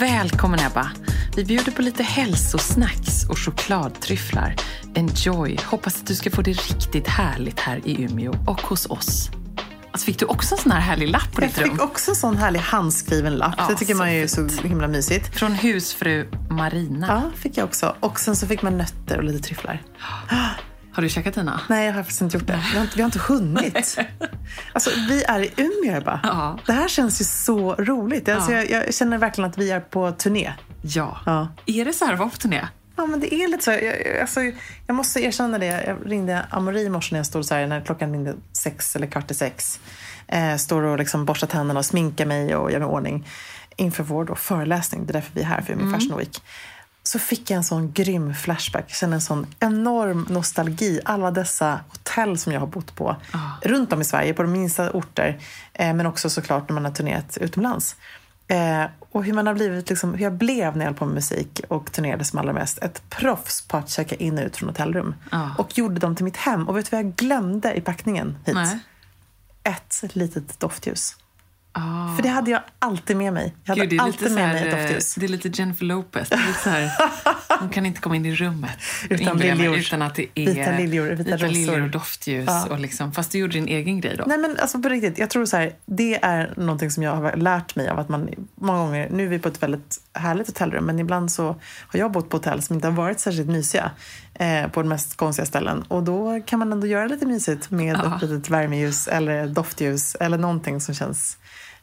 Välkommen Ebba! Vi bjuder på lite hälsosnacks och chokladtryfflar. Enjoy! Hoppas att du ska få det riktigt härligt här i Umeå och hos oss. Alltså fick du också en sån här härlig lapp på Jag ditt rum? fick också en sån härlig handskriven lapp. Ja, det tycker man ju är så himla mysigt. Från husfru Marina. Ja, fick jag också. Och sen så fick man nötter och lite tryfflar. Har du käkat dina? Nej, jag har faktiskt inte gjort det. Vi har inte, vi har inte hunnit. Alltså, vi är i Umeå, Ebba. Ja. Det här känns ju så roligt. Alltså, jag, jag känner verkligen att vi är på turné. Ja. Ja. Är det så här att vara på turné? Ja, men det är lite så. Jag, alltså, jag måste erkänna det. Jag ringde Amori i morse när jag stod så här, när klockan ringde sex eller kvart i sex. Eh, står och liksom borstar tänderna och sminkar mig och gör mig i ordning inför vår då föreläsning. Det är därför vi är här för Umeå Fashion Week. Så fick jag en sån grym flashback. Jag känner en sån enorm nostalgi. Alla dessa hotell som jag har bott på runt om i Sverige, på de minsta orter. Eh, men också såklart när man har turnerat utomlands. Eh, och hur man har blivit, liksom, hur jag blev när jag höll på med musik och turnerade som allra mest. Ett proffs på att checka in och ut från hotellrum. Ja. Och gjorde dem till mitt hem. Och vet du vad jag glömde i packningen hit? Nej. Ett litet doftljus. Ah. För det hade jag alltid med mig. Jag hade Gud, är alltid med här, mig ett doftljus. det är lite Jennifer Lopez. Det är lite så här, hon kan inte komma in i rummet Utan liljor. utan att det är Vita liljor, vita rosor. liljor och doftljus. Ja. Och liksom, fast du gjorde din egen grej då. Nej men alltså på riktigt, jag tror så här, det är någonting som jag har lärt mig av att man många gånger, nu är vi på ett väldigt härligt hotellrum, men ibland så har jag bott på hotell som inte har varit särskilt mysiga eh, på de mest konstiga ställen. Och då kan man ändå göra lite mysigt med Ja. ett litet värmeljus eller doftljus eller någonting som känns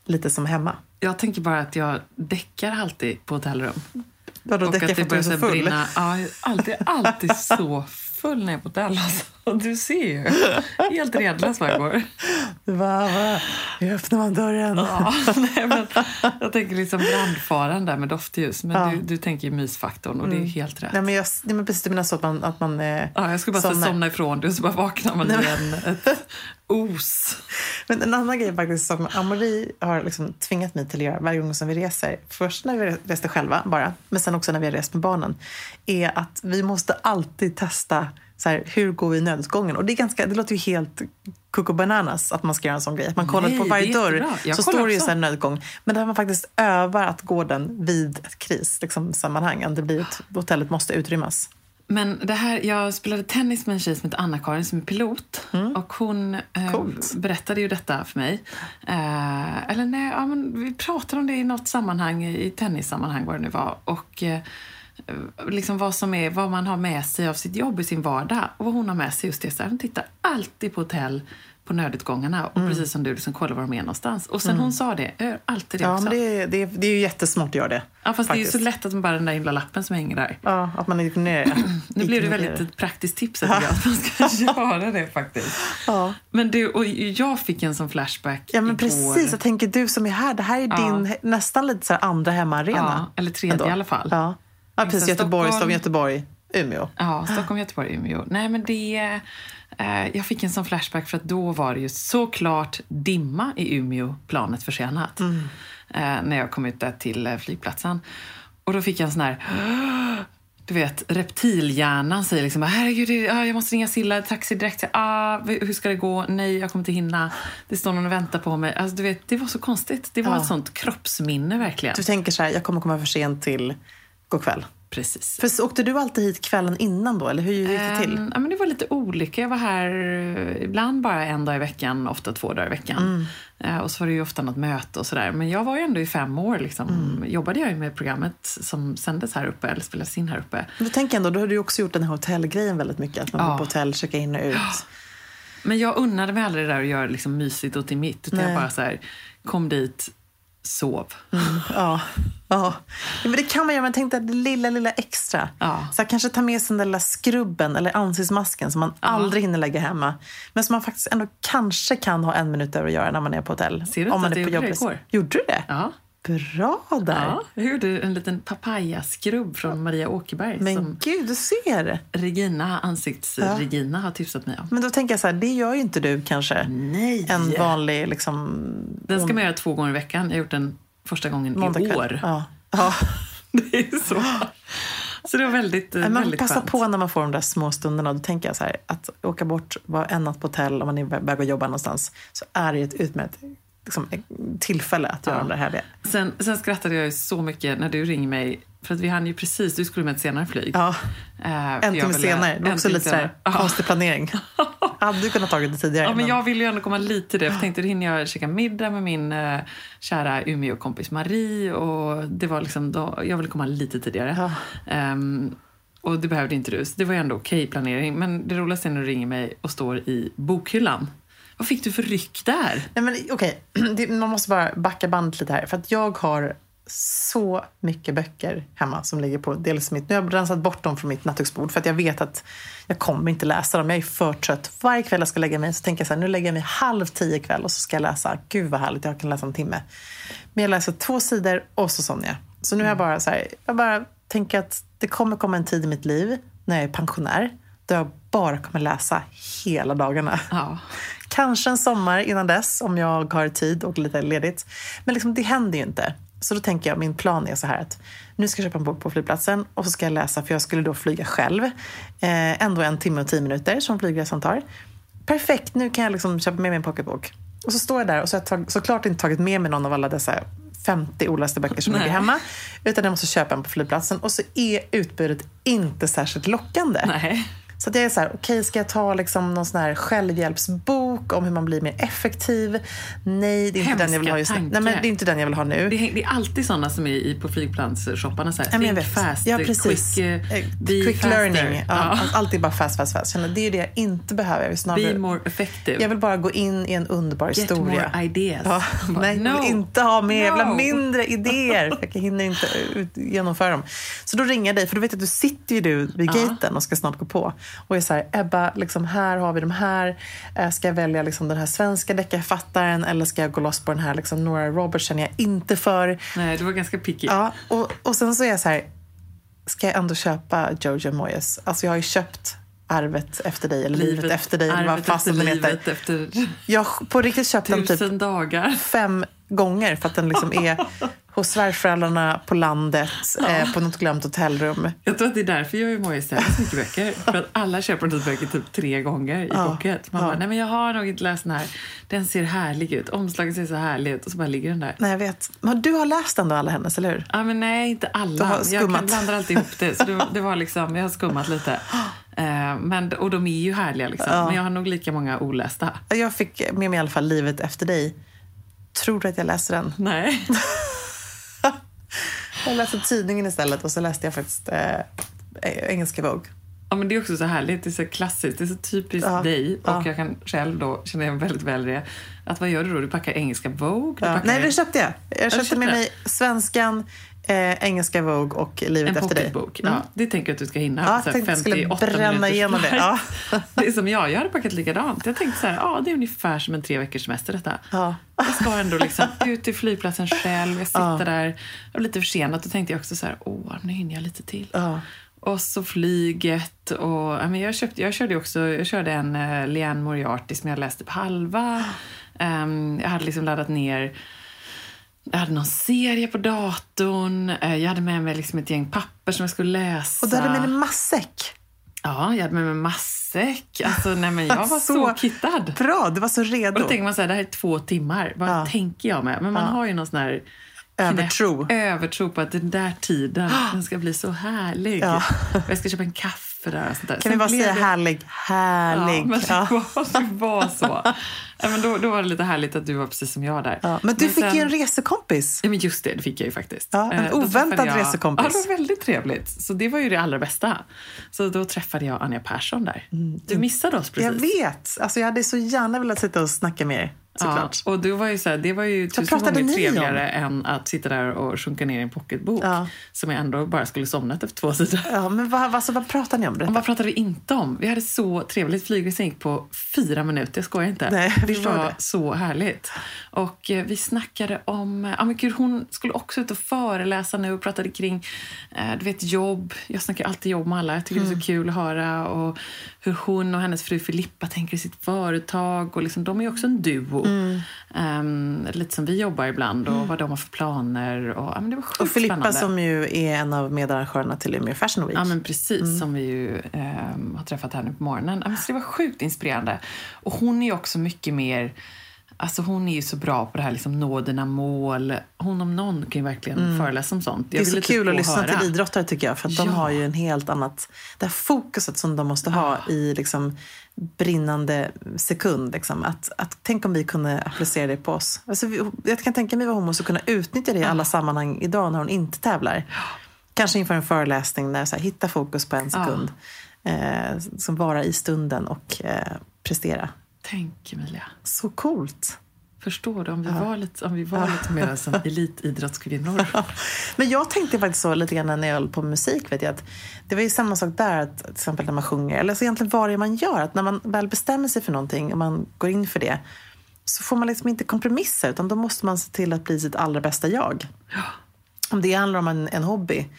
lite som hemma. Jag tänker bara att jag däckar alltid på hotellrum. Vadå, Och däckar för att du är så full? brinna. Ja, alltid, alltid så full när jag är på hotell. Alltså. Du ser ju. Helt redlös vad jag går. Va, va? Hur öppnar man dörren? Ja, nej, men jag tänker liksom brandfaran där med doftljus. Men Ja. Mm. du, du tänker ju mysfaktorn och det är helt rätt. Nej, men jag, nej, men precis, du menar så att man, att man eh, Ja, jag skulle bara somna, somnar. somna ifrån det och så bara vaknar man Nej, i men- en, ett os. Men en annan grej faktiskt som Amori har liksom tvingat mig till att göra varje gång som vi reser, först när vi reste själva bara, men sen också när vi har rest med barnen, är att vi måste alltid testa så här, hur går vi i nödutgången? Och det, är ganska, det låter ju helt coco bananas att man ska göra en sån grej. Att man kollar Nej, på varje dörr så står det ju här nödutgång. Men där man faktiskt övar att gå den vid ett kris, liksom, sammanhang. Om det blir ett, hotellet måste utrymmas. Men det här, jag spelade tennis med en tjej som heter Anna-Karin som är pilot. Och hon eh, Mm. Berättade ju detta för mig. Eh, eller nej, ja, men vi pratade om det i något sammanhang, i tennissammanhang vad det nu var. Och eh, liksom vad, som är, vad man har med sig av sitt jobb i sin vardag. Och vad hon har med sig just det, så här, hon tittar alltid på hotell på nödutgångarna och Mm. precis som du liksom kollar var de är någonstans. Och sen hon sa det, jag gör alltid det Ja, också. men det, är- det, är- det är ju jättesmart att göra det. ja, fast faktiskt. det är ju så lätt att man bara den där himla lappen som hänger där. Ja, att man ignorerar. Nu blev det väldigt ett praktiskt tips att jag, att man ska göra det faktiskt. Ja. Men du, och jag fick en sån flashback Ja, men igår. precis. Jag tänker du som är här, det här är din he- nästan lite så andra hemmaarena. Ja, eller tredje Ändå. i alla fall. Ja, ja precis. Liksom Göteborg, Stockholm. Stockholm, Göteborg, Umeå. Ja, Stockholm, Göteborg, Umeå. Nej, men det... Eh, jag fick en sån flashback för att då var det ju såklart dimma i Umeå, planet försenat. Mm. Eh, när jag kom ut där till eh, flygplatsen. Och då fick jag en sån här... Du vet, reptilhjärnan säger liksom herregud, ah, jag måste ringa Silla, taxi direkt. Ah, hur ska det gå? Nej, jag kommer inte hinna. Det står någon och väntar på mig. Alltså, du vet, det var så konstigt. Det var Ja. ett sånt kroppsminne verkligen. Du tänker så här, jag kommer komma för sent till god kväll. Precis. För så åkte du alltid hit kvällen innan då, eller hur gick det till? Ehm, ja, men det var lite olika. Jag var här eh, ibland bara en dag i veckan, ofta två dagar i veckan. Mm. Eh, och så var det ju ofta något möte och sådär. Men jag var ju ändå i fem år. Liksom. Mm. Jobbade jag med programmet som sändes här uppe, eller spelades in här uppe. Men Då tänker jag ändå, då har du också gjort den här hotellgrejen väldigt mycket. Att man Ja. går på hotell, checkar in och ut. Men jag unnade mig aldrig det där att göra liksom mysigt och till mitt. Utan jag Nej. bara så här, kom dit, sov. Ja. Ja. ja, men det kan man göra. Men tänk det lilla, lilla extra. Ja. Så kanske ta med sig den där lilla skrubben eller ansiktsmasken som man aldrig hinner lägga hemma. Men som man faktiskt ändå kanske kan ha en minut över att göra när man är på hotell. Ser du Om man att är på jobbet. Gjorde du det? Ja. Bra där. Ja, jag gjorde en liten papayaskrubb från Maria Åkerberg Men som gud, du ser. Regina, ansikts-Regina, har tipsat mig om. Men då tänker jag så här, det gör ju inte du kanske. Nej! En vanlig liksom... Den ska man göra två gånger i veckan. Jag har gjort den första gången måndag i år. Ja. Ja. Det är så. Så det var väldigt, Man väldigt passar skönt. på när man får de där små stunderna. Då tänker jag så här, att åka bort, vara en natt på hotell om man är på väg att jobba någonstans, så är det ett utmärkt liksom, tillfälle att göra Ja. de där härliga. Sen, sen skrattade jag så mycket när du ringde mig. För att vi hann ju precis, du skulle med ett senare flyg. Ja, Eh, för en timme senare. Det var också lite så här, senare. Ja. konstig planering. Hade du kunnat tagit det tidigare? Ja, men jag ville ju ändå komma lite till det. Jag tänkte, då hinner jag käka middag med min eh, kära Umeå-kompis Marie. Och det var liksom då, jag ville komma lite tidigare. Ja. Ehm, och det behövde inte du. Så det var ändå okej planering. Men det roligaste är när du ringer mig och står i bokhyllan. Vad fick du för ryck där? Nej, men okej, Det- man måste bara backa bandet lite här. För att jag har så mycket böcker hemma som ligger på dels mitt... Nu har jag rensat bort dem från mitt nattduksbord för att jag vet att jag kommer inte läsa dem. Jag är för trött. Varje kväll jag ska lägga mig så tänker jag så här, nu lägger jag mig halv tio ikväll och så ska jag läsa. Gud vad härligt, jag kan läsa en timme. Men jag läser två sidor och så somnar jag. Så nu är jag bara så här, jag bara tänker att det kommer komma en tid i mitt liv när jag är pensionär då jag bara kommer läsa hela dagarna. Ja. Kanske en sommar innan dess om jag har tid och lite ledigt. Men liksom, det händer ju inte. Så då tänker jag, min plan är så här att nu ska jag köpa en bok på flygplatsen och så ska jag läsa, för jag skulle då flyga själv. Eh, ändå en timme och tio minuter som flygresan tar. Perfekt, nu kan jag liksom köpa med mig en pocketbok. Och så står jag där och så har jag tag- såklart inte tagit med mig någon av alla dessa 50 olästa böcker som Nej. ligger hemma. Utan jag måste köpa en på flygplatsen. Och så är utbudet inte särskilt lockande. Nej. Så att jag är så här, okej, ska jag ta liksom någon sån här självhjälpsbok om hur man blir mer effektiv? Nej, det är inte den jag vill ha just. Hemska Nej, men det är inte den jag vill ha nu. Det är, det är alltid såna som är i, på flygplansshopparna. Så här, jag think fast, ja, precis. quick, eh, Eh, be quick learning. Ja, Ja. Allt är bara fast, fast, fast. Känner, det är det jag inte behöver. Jag vill, snarare, Be more effective. jag vill bara gå in i en underbar Get historia. more ideas. Ja, nej, jag no. vill inte ha mer. Jag vill ha No. mindre idéer. Jag hinner inte ut, genomföra dem. Så då ringer jag dig, för du vet att du sitter ju du vid gaten och ska snart gå på. Och är så här, Ebba, liksom här har vi de här. Eh, Ska jag välja liksom den här svenska deckarförfattaren eller ska jag gå loss på den här liksom, Nora Roberts känner jag inte för. Nej, du var ganska picky. Ja, och, och sen så är jag så här, ska jag ändå köpa Jojo Moyes? Alltså jag har ju köpt Arvet efter dig, eller Livet, efter dig, eller vad arvet fasen efter den heter. livet efter Jag på riktigt köpt den typ tusen dagar. fem gånger för att den liksom är hos svärföräldrarna på landet, eh, på något glömt hotellrum. Jag tror att det är därför jag och Moje säljer så mycket böcker. För att alla köper de böcker typ tre gånger i Ja, pocket. Man ja. bara, nej men jag har nog inte läst den här. Den ser härlig ut. Omslaget ser så härlig ut. Och så bara ligger den där. Nej, jag vet. Men du har läst ändå alla hennes, eller hur? Ja, men nej, inte Du alla. har Jag skummat. blandar alltid ihop det. Så det, det var liksom, jag har skummat lite. Eh, men, och de är ju härliga liksom. Ja. Men jag har nog lika många olästa. Jag fick med mig i alla fall Livet efter dig. Tror du att jag läste den? Nej. Jag läste tidningen istället och så läste jag faktiskt eh, engelska Vogue. Ja, men det är också så härligt. Det är så klassiskt. Det är så typiskt Ja, dig. Och ja. jag kan själv då, känner jag väldigt väl det. Att vad gör du då? Du packar engelska Vogue? Ja. packar Nej, det köpte jag. Jag köpte köpte med det? mig svenskan, eh, engelska Vogue och Livet en efter dig. pocketbok. Mm. Det tänker jag att du ska hinna. Ja, jag tänkte att skulle 58 bränna igenom det. Ja. det är som jag. Jag hade packat likadant. Jag tänkte så här, ja, det är ungefär som en tre veckors semester detta. Ja. Jag ska ändå liksom ut till flygplatsen själv. Jag sitter Ja. där. Jag var lite försenad. Då tänkte jag också så här, åh, nu hinner jag lite till. Ja. Och så flyget och ja, men jag, köpte, jag körde också jag körde en uh, Leanne Moriarty som jag läste på halva. Ehm, jag hade liksom laddat ner jag hade någon serie på datorn. Eh, jag hade med mig liksom ett gäng papper som jag skulle läsa. Och du hade med dig matsäck. Ja, jag hade med mig matsäck. Alltså, nej, men jag var så, kittad. Bra, du var så Och redo. då tänker man så här, det här är två timmar. Vad Ja. tänker jag med? Men man Ja. har ju någon sån här Övertro. övertro på att den där tiden, den ska bli så härlig. Ja. Jag ska köpa en kaffe där. Och sånt där. Kan Sen vi bara säga det- härlig? Härlig. Ja, men det, Ja. var, det var så. Ja, men då, då var det lite härligt att du var precis som jag där. Ja. Men du fick sen- ju en resekompis. Ja, men just det, det fick jag ju faktiskt. Ja, en Eh, oväntad träffade resekompis. Ja, det var väldigt trevligt. Så det var ju det allra bästa. Så då träffade jag Anja Persson där. Du missade oss precis. Jag vet. Alltså, jag hade så gärna velat sitta och snacka med er. Såklart. Ja, och det var ju, så här, det var ju tusen pratade gånger ni om? trevligare än att sitta där och sjunka ner i en pocketbok Ja. som jag ändå bara skulle somnat efter två sidor. Ja, men vad, alltså, vad pratar ni om? Berätta. Vad pratade vi inte om? Vi hade så trevligt. Flygresan gick på fyra minuter, jag skojar inte. Nej, jag det var det. så härligt. Och eh, vi snackade om... Ja, men gud, hon skulle också ut och föreläsa nu och pratade kring eh, du vet, jobb. Jag snackar alltid jobb med alla. Jag tycker det är Mm. så kul att höra. Och hur hon och hennes fru Filippa tänker i sitt företag. Och liksom, de är ju också en duo. Mm. Ehm, lite som vi jobbar ibland och vad de har för planer. Och, ja, men det var sjukt Och Filippa spännande. som ju är en av medarrangörerna till Umeå Fashion Week. Ja, men precis. Mm. Som vi ju ehm, har träffat här nu på morgonen. Ja, men så det var sjukt inspirerande. Och hon är ju också mycket mer... Alltså hon är ju så bra på det här liksom nå dina mål. Hon om någon kan ju verkligen föreläsa om sånt. Mm. det är Jag så typ kul att lyssna höra. till idrottare tycker jag. För att de Ja. har ju en helt annat... Det här fokuset som de måste ha i liksom brinnande sekund. Liksom. Att, att, tänk om vi kunde applicera det på oss. Alltså, vi, jag kan tänka mig vad hon måste kunna utnyttja det i alla sammanhang idag när hon inte tävlar. Kanske inför en föreläsning när så här, hitta fokus på en sekund. Eh, som vara i stunden och eh, prestera. Tänk Emilia. Så coolt! Förstår du? Om vi var lite, om vi var lite mer som elitidrottskvinnor. Men jag tänkte faktiskt så lite grann när jag höll på med musik. Vet jag, att det var ju samma sak där, att, till exempel när man sjunger. Eller så egentligen vad det man gör. Att när man väl bestämmer sig för någonting och man går in för det så får man liksom inte kompromissa utan då måste man se till att bli sitt allra bästa jag. Om det handlar om en, en hobby,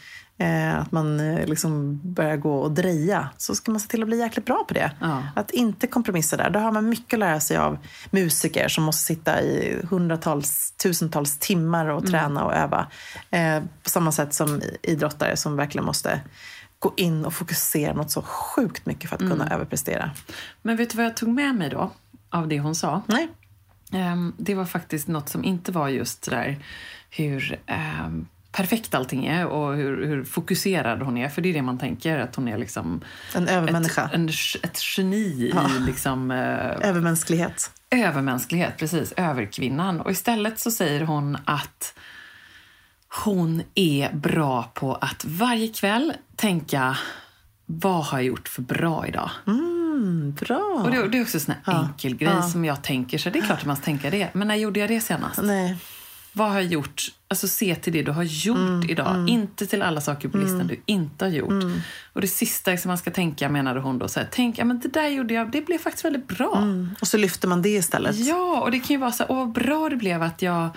att man eh, liksom börjar gå och dreja, så ska man se till att bli jäkligt bra på det. Ja. Att inte kompromissa där. Då har man mycket att lära sig av musiker som måste sitta i hundratals, tusentals timmar och träna och öva. Eh, på samma sätt som idrottare som verkligen måste gå in och fokusera något så sjukt mycket för att kunna överprestera. Men vet du vad jag tog med mig då? Av det hon sa? Nej. Ehm, det var faktiskt något som inte var just där hur ehm, perfekt allting är och hur, hur fokuserad hon är. För det är det man tänker, att hon är liksom En övermänniska. ett, en, ett geni i liksom, eh, Övermänsklighet. övermänsklighet, precis, överkvinnan. Och istället så säger hon att hon är bra på att varje kväll tänka vad har jag gjort för bra idag? Mm, bra. Och det, det är också en sån här enkel grej ja. som jag tänker, så det är klart att man ska tänka det. Men när gjorde jag det senast? Nej. Vad har jag gjort? Alltså se till det du har gjort Mm, idag. Inte till alla saker på listan du inte har gjort. Och det sista som man ska tänka menade hon då, så här, tänk, ja men det där gjorde jag, det blev faktiskt väldigt bra. Och så lyfter man det istället. Ja, och det kan ju vara så här, åh vad bra det blev att jag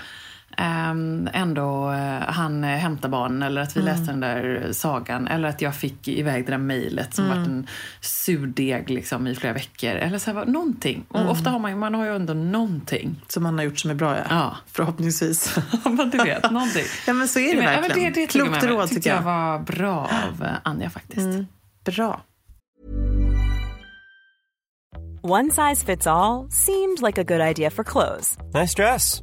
ändå uh, han hämta barn eller att vi läste den där sagan eller att jag fick iväg det där mejlet som varit en surdeg liksom, i flera veckor. Eller så här, någonting. Och ofta har man, ju- man har ju ändå någonting. Som man har gjort som är bra, ja. Ja. Förhoppningsvis. men du vet, någonting. ja, men så är det Men, ja, men verkligen. det, det jag Klokt råd, tycker jag. jag var bra av eh, Anja faktiskt. Bra. One size fits all seemed like a good idea for clothes Nice dress.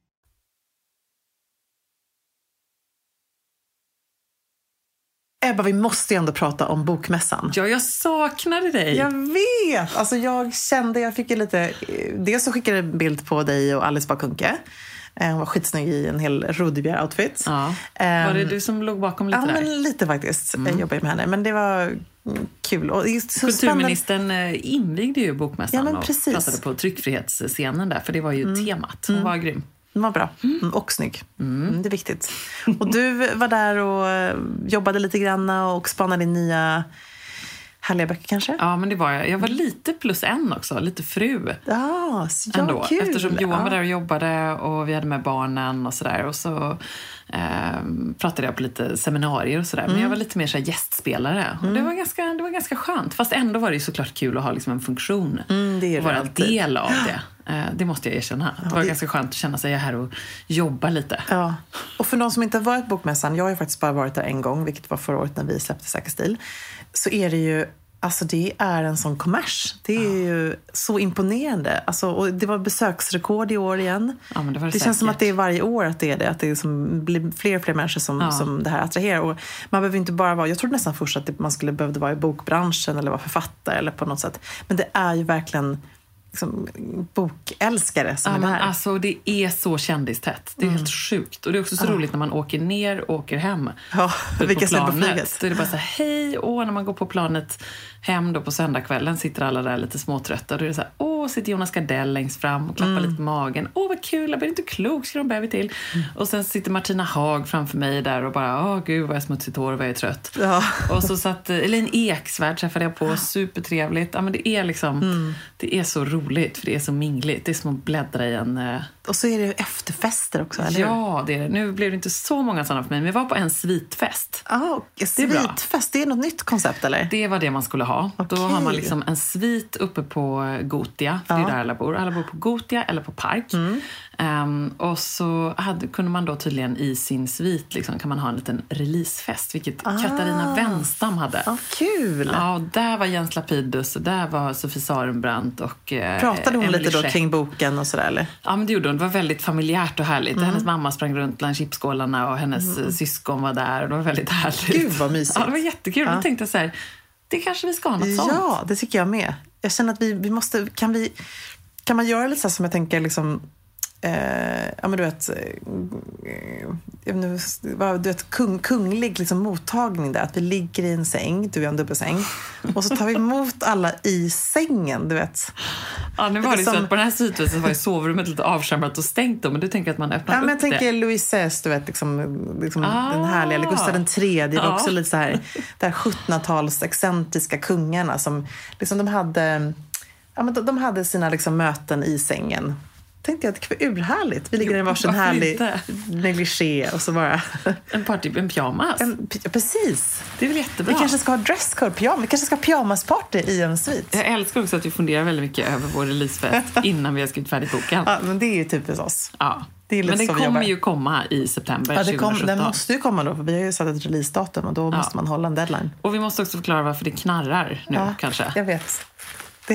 Ebba, vi måste ju ändå prata om bokmässan. Ja, jag saknade dig. Jag vet! Alltså jag kände, jag fick ju lite... eh, Dels så skickade jag en bild på dig och Alice Bakunke. Eh, Hon var skitsnygg i en hel Rodebjer-outfit. Ja. Ehm, Var det du som låg bakom lite Ja, där? men lite faktiskt. Jag jobbar ju med henne. Men det var mm, kul. Och så spännande. Kulturministern eh, invigde ju bokmässan Ja, och pratade på tryckfrihetsscenen där, för det var ju temat. Hon var grym. Den var bra. Mm, och snygg. Mm, det är viktigt. Och du var där och eh, jobbade lite grann och spanade in nya härliga böcker kanske? Ja, men det var jag. Jag var lite plus en också, lite fru. Ja, så ja, ändå. kul. Eftersom Johan ja. var där och jobbade och vi hade med barnen och sådär. Och så eh, pratade jag på lite seminarier och sådär. Men Mm. jag var lite mer så gästspelare. Och det, var ganska, det var ganska skönt. Fast ändå var det såklart kul att ha liksom en funktion. Mm, det är och vara alltid. del av det. Eh, det måste jag erkänna. Det var det- ganska skönt att känna sig här och jobba lite. Ja. Och för de som inte har varit på Bokmässan, jag har faktiskt bara varit där en gång, vilket var förra året när vi släppte Säker stil, så är det ju Alltså det är en sån kommers. Det är ju så imponerande. Alltså, och det var besöksrekord i år igen. Ja, det det känns som att det är varje år att det är det. Att det är som blir fler och fler människor som, Ja. som det här attraherar. Och man behöver inte bara vara, jag trodde nästan först att man skulle behövde vara i bokbranschen eller vara författare eller på något sätt. Men det är ju verkligen liksom, bokälskare som Ja, är där. alltså, det är så kändistätt. Det är helt sjukt. Och det är också så roligt när man åker ner och åker hem. Ja, vilka ser på flyget. Då är det bara så här, hej! Och när man går på planet hem då på söndagskvällen sitter alla där lite småtrötta. Då är det så här, åh, sitter Jonas Gardell längst fram och klappar Mm. lite på magen. Åh, vad kul! Jag blir inte klok, ska de bäver till. Och sen sitter Martina Haag framför mig där och bara, åh gud vad jag smutsigt hår och vad jag är trött. Ja. Och så satt eh, Elin Eksvärd träffade jag på, supertrevligt. Ja, men det är liksom, Mm. det är så roligt för det är så mingligt. Det är som att bläddra i en eh, Och så är det efterfester också, eller? Ja, det är det. Nu blev det inte så många sådana för mig, men jag var på en svitfest. Ah, svitfest, det är något nytt koncept eller? Det var det man skulle ha. Då Okej. har man liksom en svit uppe på Gotia, för det är där alla bor. Alla bor på Gotia eller på Park. Mm. Ehm, och så hade, kunde man då tydligen i sin svit liksom, kan man ha en liten releasefest, vilket Katarina Wenstam hade. Ah, kul! Ja, och där var Jens Lapidus och där var Sofie Sarenbrant och eh, Pratade hon Emily lite då Scheck. kring boken och sådär eller? Ja, men det gjorde hon. Det var väldigt familjärt och härligt. Mm. Hennes mamma sprang runt bland chipskålarna och hennes eh, syskon var där. Och det var väldigt härligt. Gud, vad mysigt. Ja, det var jättekul. Då tänkte jag så här, det kanske vi ska ha något sånt. Ja, det tycker jag med. Jag känner att vi, vi måste, kan vi, kan man göra lite så här som jag tänker liksom, eh, ja men du vet, eh, jag vad- du vet kung, kunglig liksom mottagning där. Att vi ligger i en säng, du är en dubbelsäng. Och så tar vi emot alla i sängen, du vet. Ja, nu var Lite det så som- att på den här sytfesten var ju sovrummet lite avskärmat och stängt då, men du tänker att man öppnar Ja, men jag upp tänker det. Louis XVI, du vet, liksom, liksom Ah. den härliga, eller Gustav III, det var Ja. också lite så här, det här 1700-tals excentriska kungarna som liksom, de hade, ja, men de, de hade sina liksom, möten i sängen. Tänkte jag att det var urhärligt. Vi ligger i en varsin härlig inte? negligé och så bara... En party, en pyjamas. En, ja, precis. Det är väl jättebra. Vi kanske ska ha dresscode, pyjama. Vi kanske ska ha pyjamasparty i en svit. Jag älskar också att vi funderar väldigt mycket över vår releasefest innan vi har skrivit färdigt boken. Ja, men det är ju typiskt oss. Ja. Det Men den kommer ju komma i september Ja, det kom, 2017. den måste ju komma då, för vi har ju satt ett releasedatum och då måste man hålla en deadline. Och vi måste också förklara varför det knarrar nu kanske. Jag vet.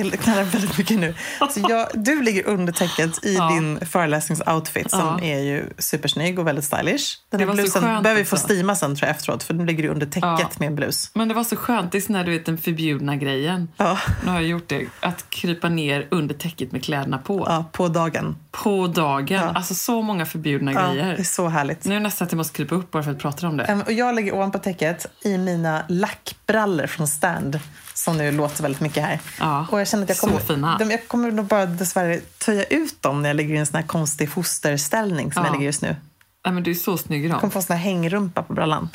Det knarrar väldigt mycket nu. Så jag, du ligger under täcket i Ja. din föreläsningsoutfit som Ja. är ju supersnygg och väldigt stylish. Den här blusen behöver vi få stima sen tror jag efteråt för nu ligger du under täcket Ja. med en blus. Men det var så skönt, det är sån här, du vet den förbjudna grejen. Ja. Nu har jag gjort det, att krypa ner under täcket med kläderna på. Ja, på dagen. På dagen. Ja. Alltså så många förbjudna grejer. det är så härligt. Nu är det nästan att jag måste krypa upp bara för att prata om det. Och jag ligger ovanpå täcket i mina lackbrallor från Stand som nu låter väldigt mycket här. Ja, och jag känner att jag så kommer, fina. De, jag kommer nog bara dessvärre töja ut dem när jag ligger i en sån här konstig fosterställning som Ja. jag ligger just nu. Nej, men du är så snygg i Jag kommer dem. få en sån här hängrumpa på brallan.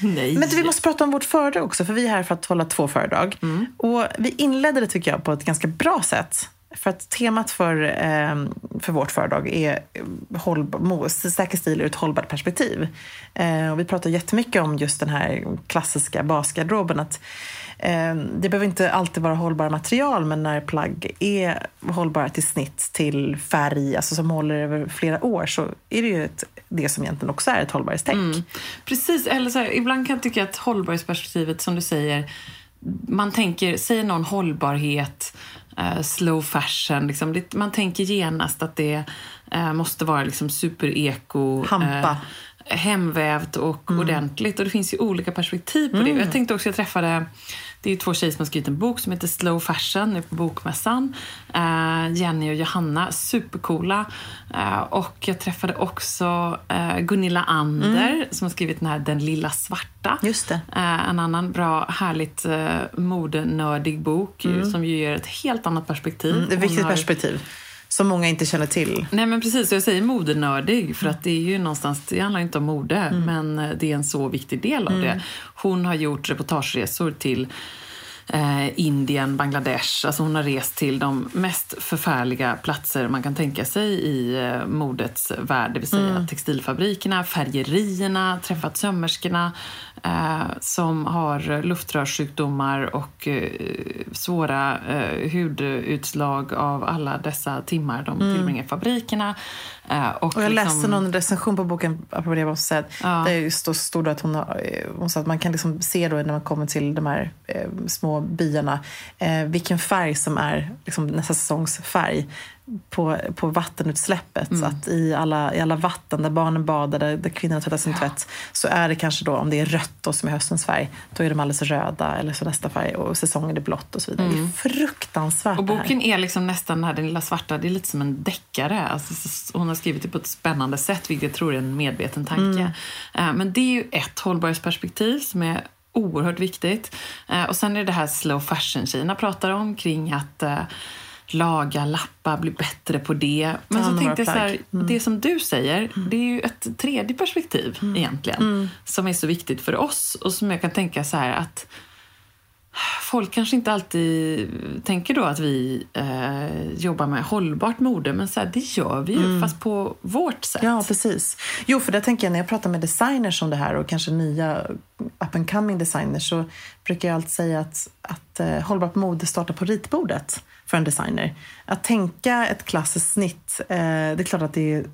Nej. Men du, vi måste prata om vårt föredrag också, för vi är här för att hålla två föredrag. Mm. Och vi inledde det tycker jag på ett ganska bra sätt. För att temat för, ehm, för vårt föredrag är hållbar, säker stil ur ett hållbart perspektiv. Eh, och vi pratar jättemycket om just den här klassiska basgarderoben. Att, ehm, det behöver inte alltid vara hållbara material, men när plagg är hållbara till snitt, till färg, alltså som håller över flera år, så är det ju ett, det som egentligen också är ett hållbarhetstänk. Mm. Precis, eller så här, ibland kan jag tycka att hållbarhetsperspektivet som du säger, man tänker, säger någon hållbarhet, eh, slow fashion, liksom, det, man tänker genast att det eh, måste vara liksom super-eko. Hampa. Eh, hemvävt och ordentligt. Och det finns ju olika perspektiv på det. Jag tänkte också, jag träffade, det är två tjejer som har skrivit en bok som heter Slow Fashion nu på Bokmässan. Eh, Jenny och Johanna, supercoola. Eh, och jag träffade också eh, Gunilla Ander som har skrivit den här Den lilla svarta. Just det. En annan bra, härligt eh, modenördig bok eh, som ju ger ett helt annat perspektiv. Mm, ett viktigt har- perspektiv som många inte känner till. Nej men precis, jag säger modenördig för att det är ju någonstans, det handlar inte om mode men eh, det är en så viktig del av det. Hon har gjort reportageresor till eh, Indien, Bangladesh. Alltså hon har rest till de mest förfärliga platser man kan tänka sig i eh, modets värld. Det vill säga textilfabrikerna, färgerierna, träffat sömmerskorna eh, som har luftrörssjukdomar och eh, svåra eh, hudutslag av alla dessa timmar de tillbringar i fabrikerna. Eh, och Och jag liksom- läste någon recension på boken, apropå det jag måste säga, Ja. där just stod att hon, hon sa att man kan liksom se då när man kommer till de här eh, små byarna eh, vilken färg som är liksom nästa säsongs färg på, på vattenutsläppet. Mm. Så att i alla, i alla vatten där barnen badar, där, där kvinnorna tvättar sin tvätt, så är det kanske då, om det är rött då, som är höstens färg, då är de alldeles röda eller så nästa färg och säsongen är blått och så vidare. Det är fruktansvärt Mm. Och det här. boken är liksom nästan den här den lilla svarta, det är lite som en deckare. Alltså, hon har skrivit det på ett spännande sätt, vilket jag tror är en medveten tanke. Eh, Men det är ju ett hållbarhetsperspektiv som är oerhört viktigt. Eh, Och sen är det det här slow fashion-tjejerna pratar om, kring att eh, laga, lappa, bli bättre på det. Men hand så tänkte jag så här, plagg. det som du säger, det är ju ett tredje perspektiv egentligen. Som är så viktigt för oss och som jag kan tänka så här att Folk kanske inte alltid tänker då att vi eh, jobbar med hållbart mode, men så här, det gör vi ju, fast på vårt sätt. Ja, precis. Jo, för det tänker jag när jag pratar med designers om det här och kanske nya up and coming designers så brukar jag alltid säga att, att eh, hållbart mode startar på ritbordet för en designer. Att tänka ett klassiskt snitt, eh, det är klart att det är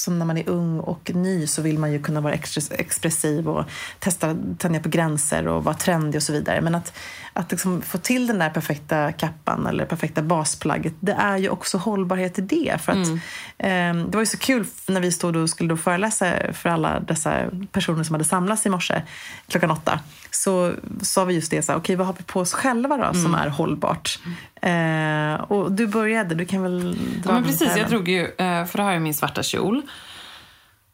som när man är ung och ny så vill man ju kunna vara expressiv och testa tänja på gränser och vara trendig och så vidare. Men att, att liksom få till den där perfekta kappan eller perfekta basplagget, det är ju också hållbarhet i det. För att, eh, det var ju så kul när vi stod och skulle då föreläsa för alla dessa personer som hade samlats i morse klockan åtta. Så sa vi just det, så här, okej vad har vi på oss själva då som är hållbart? Eh, och du började, du kan väl dra Ja, men precis, jag drog ju, eh, för då har jag min svarta kjol.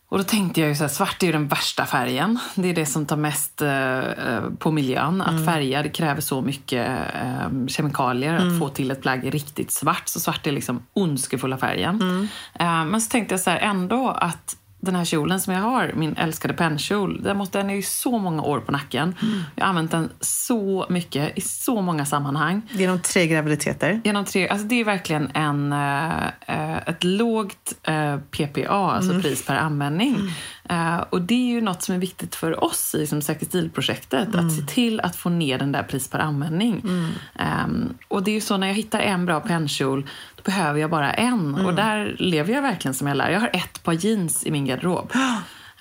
Och då tänkte jag ju så här, svart är ju den värsta färgen. Det är det som tar mest eh, eh, på miljön. Att färga, det kräver så mycket eh, kemikalier att få till ett plagg riktigt svart. Så svart är liksom ondskefulla färgen. Eh, men så tänkte jag så här, ändå att den här kjolen som jag har, min älskade pennkjol, den, är ju så många år på nacken. Jag har använt den så mycket i så många sammanhang. Genom tre graviditeter. Genom tre, alltså det är verkligen en, eh, eh, ett lågt eh, PPA, alltså pris per användning. Eh, och det är ju något som är viktigt för oss i liksom, Säker stil-projektet, att se till att få ner den där pris per användning. Ehm, och det är ju så när jag hittar en bra pennkjol, behöver jag bara en. Och där lever jag verkligen som jag lär. Jag har ett par jeans i min garderob.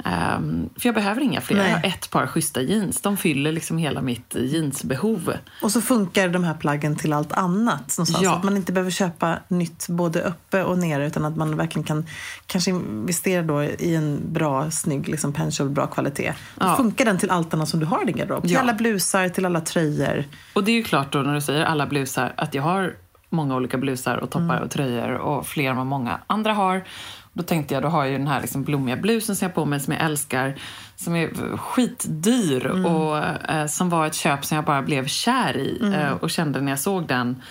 Ehm, för jag behöver inga fler. Nej. Jag har ett par schyssta jeans. De fyller liksom hela mitt jeansbehov. Och så funkar de här plaggen till allt annat. Ja. Att man inte behöver köpa nytt både uppe och nere utan att man verkligen kan kanske investera då i en bra, snygg liksom pension, bra kvalitet. Då Ja. funkar den till allt annat som du har i din garderob. Till Ja. alla blusar, till alla tröjor. Och det är ju klart då när du säger alla blusar att jag har många olika blusar och Mm. toppar och tröjor och fler än vad många andra har. Då tänkte jag, då har jag ju den här liksom blommiga blusen som jag har på mig som jag älskar. Som är skitdyr Mm. och eh, som var ett köp som jag bara blev kär i Mm. eh, och kände när jag såg den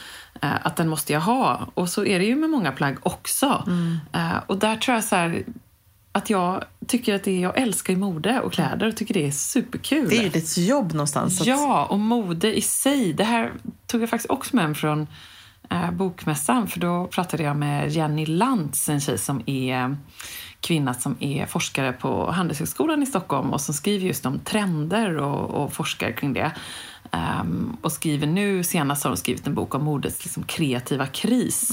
eh, att den måste jag ha. Och så är det ju med många plagg också. Mm. Eh, och där tror jag så här att jag tycker att det jag älskar ju mode och kläder och tycker det är superkul. Det är ju ditt jobb någonstans. att- Ja, och mode i sig. Det här tog jag faktiskt också med mig från Eh, bokmässan. För då pratade jag med Jenny Lantz, en tjej som är eh, kvinna som är forskare på Handelshögskolan i Stockholm och som skriver just om trender och, och forskar kring det. Ehm, och skriver nu, senast har hon skrivit en bok om modets liksom, kreativa kris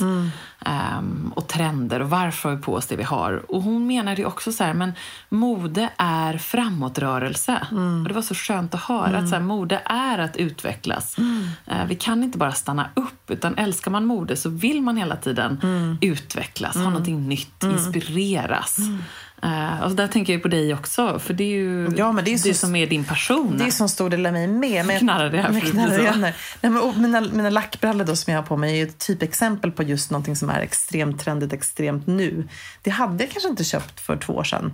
Ehm, och trender och varför har vi på oss det vi har. Och hon menade ju också så här, men mode är framåtrörelse. Och det var så skönt att höra att så här, mode är att utvecklas. Eh, vi kan inte bara stanna upp, utan älskar man mode så vill man hela tiden utvecklas, ha någonting nytt, inspireras. Eh, och där tänker jag på dig också, för det är ju Ja, men det är så- som är din passion. Det är som stor del av mig med. Men Knarrar det här men knarrar. Nej, men, mina, mina lackbrallor då som jag har på mig är ett typexempel på just någonting som är extremt trendigt, extremt nu. Det hade jag kanske inte köpt för två år sedan.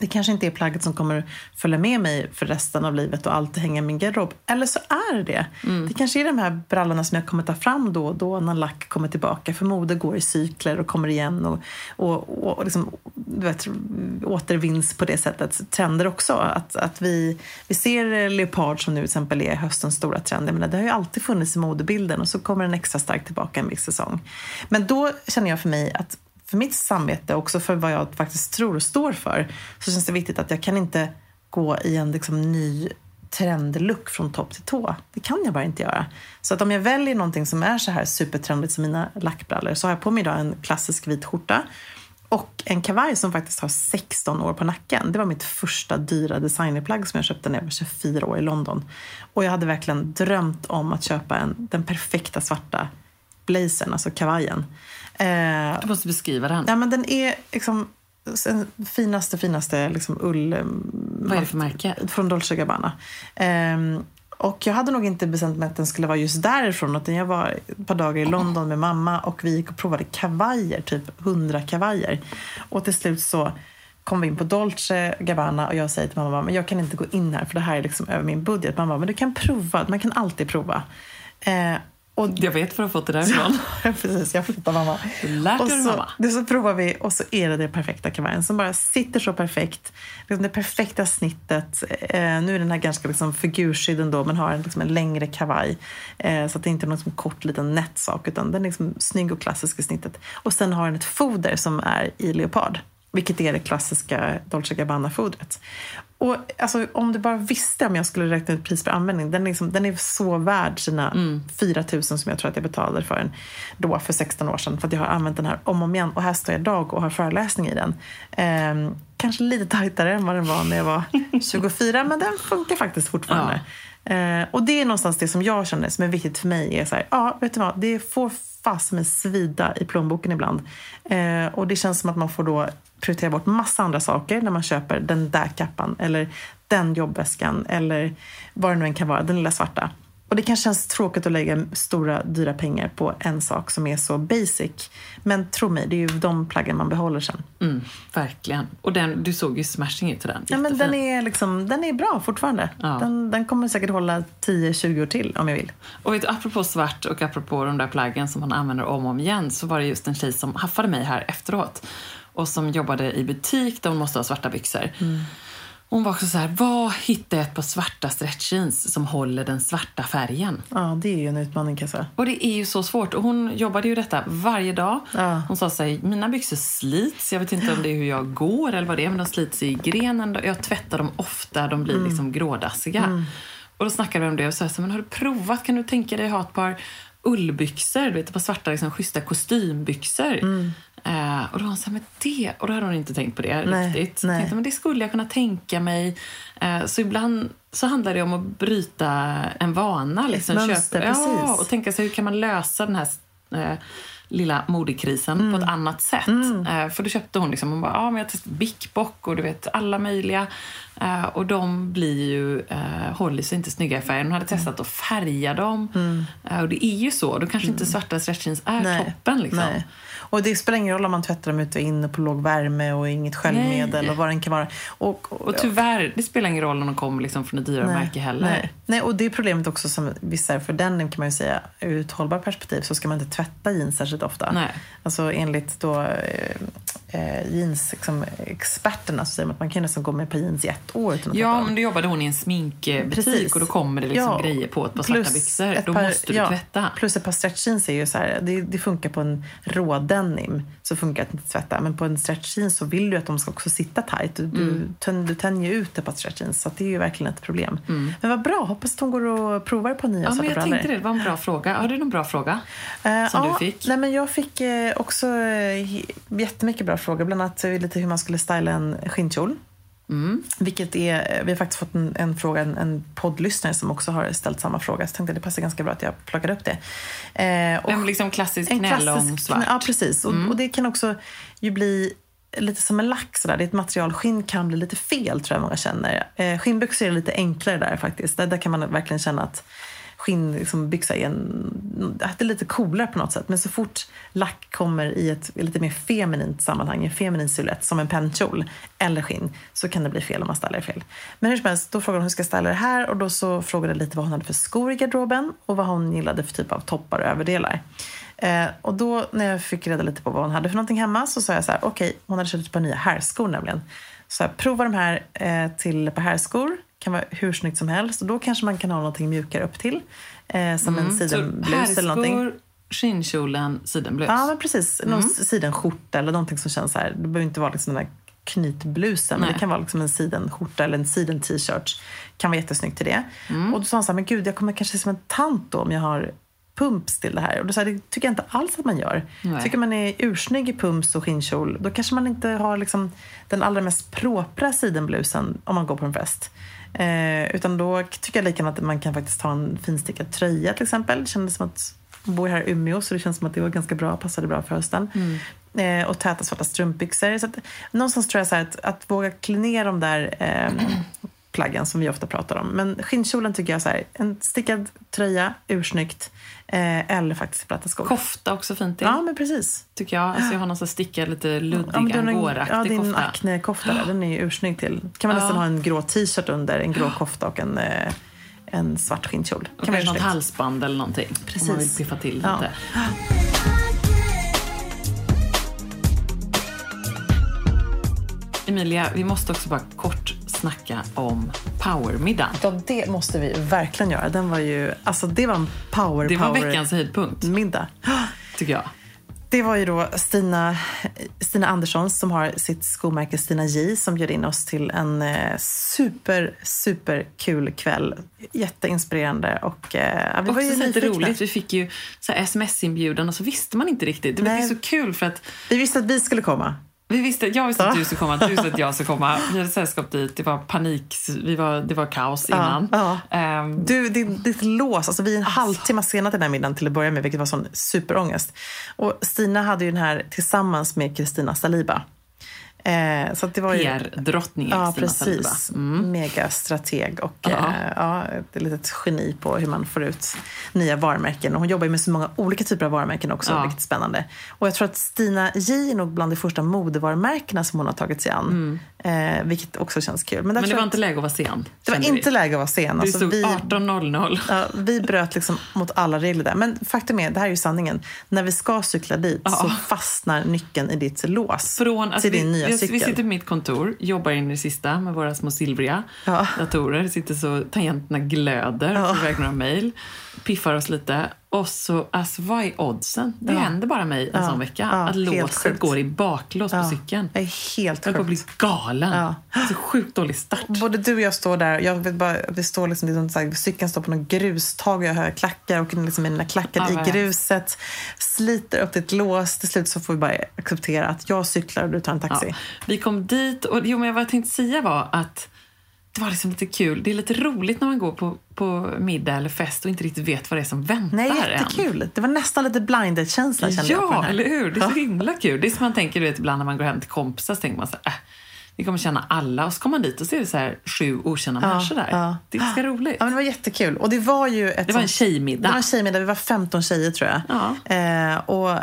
Det kanske inte är plagget som kommer följa med mig för resten av livet och alltid hänga i min garderob. Eller så är det det. Mm. Det kanske är de här brallorna som jag kommer ta fram då och då när lack kommer tillbaka. För mode går i cykler och kommer igen och, och, och, och liksom, du vet, återvinns på det sättet. Trender också. Att, att vi, vi ser leopard som nu till exempel är höstens stora trend. Jag menar, det har ju alltid funnits i modebilden och så kommer den extra starkt tillbaka en viss säsong. Men då känner jag för mig att för mitt samvete och också för vad jag faktiskt tror och står för så känns det viktigt att jag kan inte gå i en liksom ny trendlook från topp till tå. Det kan jag bara inte göra. Så att om jag väljer någonting som är så här supertrendigt som mina lackbrallor så har jag på mig idag en klassisk vit skjorta och en kavaj som faktiskt har 16 år på nacken. Det var mitt första dyra designerplagg som jag köpte när jag var 24 år i London. Och jag hade verkligen drömt om att köpa en, den perfekta svarta blazern, alltså kavajen. Eh, Du måste beskriva den. Ja, men den är liksom den finaste, finaste liksom ull... Vad är det för märke? Från Dolce Gabbana. Ehm, och jag hade nog inte bestämt mig att den skulle vara just därifrån. Utan jag var ett par dagar i London med mamma och vi gick och provade kavajer, typ 100 kavajer. Och till slut så kom vi in på Dolce Gabbana och jag säger till mamma men jag kan inte gå in här för det här är liksom över min budget. Mamma men du kan prova, man kan alltid prova. Eh, och Jag vet var du fått det därifrån. Ja, precis. Jag flyttar mamma. Lärt och så, mamma. det så provar vi och så är det det perfekta kavajen som bara sitter så perfekt. Liksom det perfekta snittet. Eh, nu är den här ganska liksom figurskydd ändå men har en, liksom en längre kavaj. Eh, så att det inte är någon liksom kort liten nätt sak utan den är liksom snygg och klassisk i snittet. Och sen har den ett foder som är i leopard. Vilket är det klassiska Dolce Gabbana-fodret. Och alltså, om du bara visste om jag skulle räkna ut pris per användning. Den är, liksom, den är så värd sina 4 000 som jag tror att jag betalade för den då för 16 år sedan. För att jag har använt den här om och om igen. Och här står jag idag och har föreläsning i den. Ehm, kanske lite tajtare än vad den var när jag var 24. men den funkar faktiskt fortfarande. Eh, och det är någonstans det som jag känner som är viktigt för mig. är så här, ja, vet du vad, Det får fast med svida i plånboken ibland. Eh, och det känns som att man får då prioritera bort massa andra saker när man köper den där kappan eller den jobbväskan eller vad det nu än kan vara, den lilla svarta. Och det kanske känns tråkigt att lägga stora dyra pengar på en sak som är så basic. Men tro mig, det är ju de plaggen man behåller sen. Mm, verkligen. Och den, du såg ju smashing ut i den. Ja, men den, är liksom, den är bra fortfarande. Ja. Den, den kommer säkert hålla 10-20 år till om jag vill. Och vet, apropå svart och apropå de där plaggen som man använder om och om igen så var det just en tjej som haffade mig här efteråt och som jobbade i butik där hon måste ha svarta byxor. Hon var också så här, var hittar jag ett par svarta stretchjeans som håller den svarta färgen? Ja, det är ju en utmaning kan jag säga. Och det är ju så svårt. Och hon jobbade ju detta varje dag. Ja. Hon sa så här, mina byxor slits. Jag vet inte om det är hur jag går eller vad det är, men de slits i grenen. Jag tvättar dem ofta, de blir liksom grådassiga. Och då snackade vi om det och sa så här, men har du provat, kan du tänka dig att ha ett par ullbyxor, du vet, ett par svarta liksom, schyssta kostymbyxor. Eh, och då var hon så här, men det, och då hade hon inte tänkt på det Nej, riktigt. Nej. tänkte, men det skulle jag kunna tänka mig. Eh, så ibland så handlar det om att bryta en vana. Liksom. mönster, ja, precis. och tänka sig hur kan man lösa den här eh, lilla modekrisen Mm. på ett annat sätt. Eh, för då köpte hon liksom, hon bara, ja men jag testade Bic Boc och du vet alla möjliga. Eh, och de blir ju, eh, håller sig inte snygga i färgen. Hon hade Mm. testat att färga dem. Eh, och det är ju så, då kanske inte svarta stretchjeans är toppen liksom. Mm. Nej. Och det spelar ingen roll om man tvättar dem ute och inne på låg värme och inget sköljmedel Nej. och vad den kan vara. Och, och, Och tyvärr, det spelar ingen roll om de kommer liksom från ett dyrare märke heller. Nej. nej, och det är problemet också som vissa för den kan man ju säga ur ett hållbart perspektiv så ska man inte tvätta jeans särskilt ofta. Nej. Alltså enligt då eh, jeans liksom, experterna så säger man att man kan nästan gå med på jeans i ett år utan att Ja, men då jobbade hon i en sminkbutik Precis. och då kommer det liksom Ja, grejer på ett par plus svarta byxor. ett Då par- måste du ja, tvätta. Plus ett par stretchjeans är ju så här, det, det funkar på en rådenim så funkar det att inte tvätta. Men på en stretchjeans så vill du att de ska också sitta tight. Du, du, tön, du tänjer ut ett par stretchjeans så att det är ju verkligen ett problem. Men vad bra, hoppas att hon går och provar på nya Ja, men jag brallor. tänkte det. Det var en bra fråga. Har du någon bra fråga? Eh, som ja, du fick? Nej, men jag fick eh, också eh, jättemycket bra frågor. Bland annat lite hur man skulle styla en skinnkjol. Mm. Vilket är, eh, vi har faktiskt fått en, en fråga, en, en poddlyssnare som också har ställt samma fråga. Så tänkte att det passar ganska bra att jag plockade upp det. Eh, och En liksom klassisk klassisk- svart. Mm. Ja, precis. Och, och det kan också ju bli lite som en lack. Sådär. Det är ett material, skinn kan bli lite fel tror jag många känner. Eh, skinnbyxor är lite enklare där faktiskt. Där, där kan man verkligen känna att skinnbyxa liksom, byxa är, en, det är lite coolare på något sätt. Men så fort lack kommer i ett lite mer feminint sammanhang, en feminin silhuett som en pennkjol eller skinn, så kan det bli fel om man stylar fel. Men hur som helst, då frågade hon hur ska jag styla det här och då så frågade jag lite vad hon hade för skor i garderoben och vad hon gillade för typ av toppar och överdelar. Eh, och då när jag fick reda lite på vad hon hade för någonting hemma så sa jag så här, okej, hon hade köpt ett par nya herrskor nämligen. Så jag prova de här eh, till ett par herrskor, kan vara hur snyggt som helst och då kanske man kan ha någonting mjukare upp till. Eh, som en sidenblus eller någonting. skinnkjolen, sidenblus. Ja, men precis. Någon Mm. sidenskjorta eller någonting som känns så här. Det behöver inte vara liksom den där knytblusen. Men det kan vara liksom en sidenskjorta eller en siden-t-shirt. Kan vara jättesnyggt till det. Mm. Och då sa han så här, men gud, jag kommer kanske som en tant då om jag har pumps till det här. Och då sa jag, det tycker jag inte alls att man gör. Nej. Tycker man är ursnygg i pumps och skinnkjol, då kanske man inte har liksom den allra mest propra sidenblusen om man går på en fest. Eh, utan då tycker jag likadant att man kan faktiskt ha en finstickad tröja till exempel. Kändes som att jag bor här i Umeå så det känns som att det var ganska bra, passade bra för hösten. Eh, och täta svarta strumpbyxor. Så att, någonstans tror jag så här att, att våga klä ner de där eh, plaggen som vi ofta pratar om. Men skinnkjolen tycker jag så här, en stickad tröja, ursnyggt. Eh, eller faktiskt platta skor. Kofta också fint till, Ja, men precis. tycker jag. Alltså jag har någon sån stickad, lite luddig, Ja, men du har en- angoraktig ja, din kofta. Acne-kofta där, den är ju ursnygg till. kan man Ja. nästan ha en grå t-shirt under, en grå kofta och en, eh, en svart skinnkjol. Och kan kanske något halsband eller någonting. Om Precis. man vill piffa till Ja. lite. Emilia, vi måste också bara kort snacka om powermiddagen. Ja, det måste vi verkligen göra. Den var ju, alltså det var en power Det var power veckans höjdpunkt, middag. tycker jag. Det var ju då Stina, Stina Andersson som har sitt skomärke Stina J som bjöd in oss till en eh, super, super kul kväll. Jätteinspirerande och eh, vi var ju Också lite roligt. Vi fick ju sms-inbjudan och så visste man inte riktigt. Det var Nej. så kul för att Vi visste att vi skulle komma. Vi visste, jag visste att Ja. du skulle komma, du visste att jag skulle komma. Vi hade sällskap dit, det var panik, vi var, det var kaos innan. ja. Ehm, Du, ditt, ditt lås, alltså vi är en halvtimme sena till den här middagen till att börja med, vilket var sån superångest. Och Stina hade ju den här tillsammans med Kristina Saliba. Eh, så det var ju, PR-drottningen Ja, precis. Mega strateg och eh, ja, ett litet geni på hur man får ut nya varumärken. Och hon jobbar ju med så många olika typer av varumärken också, Ja. vilket är spännande. Och jag tror att Stina J är nog bland de första modevarumärkena som hon har tagit sig an. Eh, vilket också känns kul. där Men det var inte läge att vara sen. det var kände vi. inte läge att vara sen. Det Alltså, stod vi, 18.00. Ja, vi bröt liksom mot alla regler där. Men faktum är, det här är ju sanningen. När vi ska cykla dit Ja. så fastnar nyckeln i ditt lås Från, till din vi, nya vi, cykel. vi sitter på mitt kontor, jobbar in i det sista med våra små silvriga Ja. datorer. Sitter så tangenterna glöder, Ja. får iväg några mejl, piffar oss lite. Och så, alltså vad är oddsen? Det händer bara mig en Ja. sån vecka. Ja, att låset sjukt. går i baklås på Ja, cykeln. Jag är helt Jag att bli galen. Ja. Så sjukt dålig start. Både du och jag står där. Jag vet bara, vi står liksom, det är som så cykeln står på någon grustag och jag har klackar och liksom mina klackar Ja, i gruset. Sliter upp ett lås. Till slut så får vi bara acceptera att jag cyklar och du tar en taxi. Ja. Vi kom dit och jo, men vad jag tänkte säga var att det var liksom lite kul. Det är lite roligt när man går på, på middag eller fest och inte riktigt vet vad det är som väntar Nej, en. jättekul. Det var nästan lite blinded-känsla kände jag Ja, den här. eller hur? Det är så himla kul. Det är som man tänker du vet, ibland när man går hem till kompisar så tänker man så här, äh, vi kommer känna alla. Och så kommer man dit och det så här sju okända människor där. ja. Det är ganska roligt. Ja, men det var jättekul. Och det var ju ett Det var en tjejmiddag. Det var en tjejmiddag. Vi var 15 tjejer tror jag. Ja. Eh, och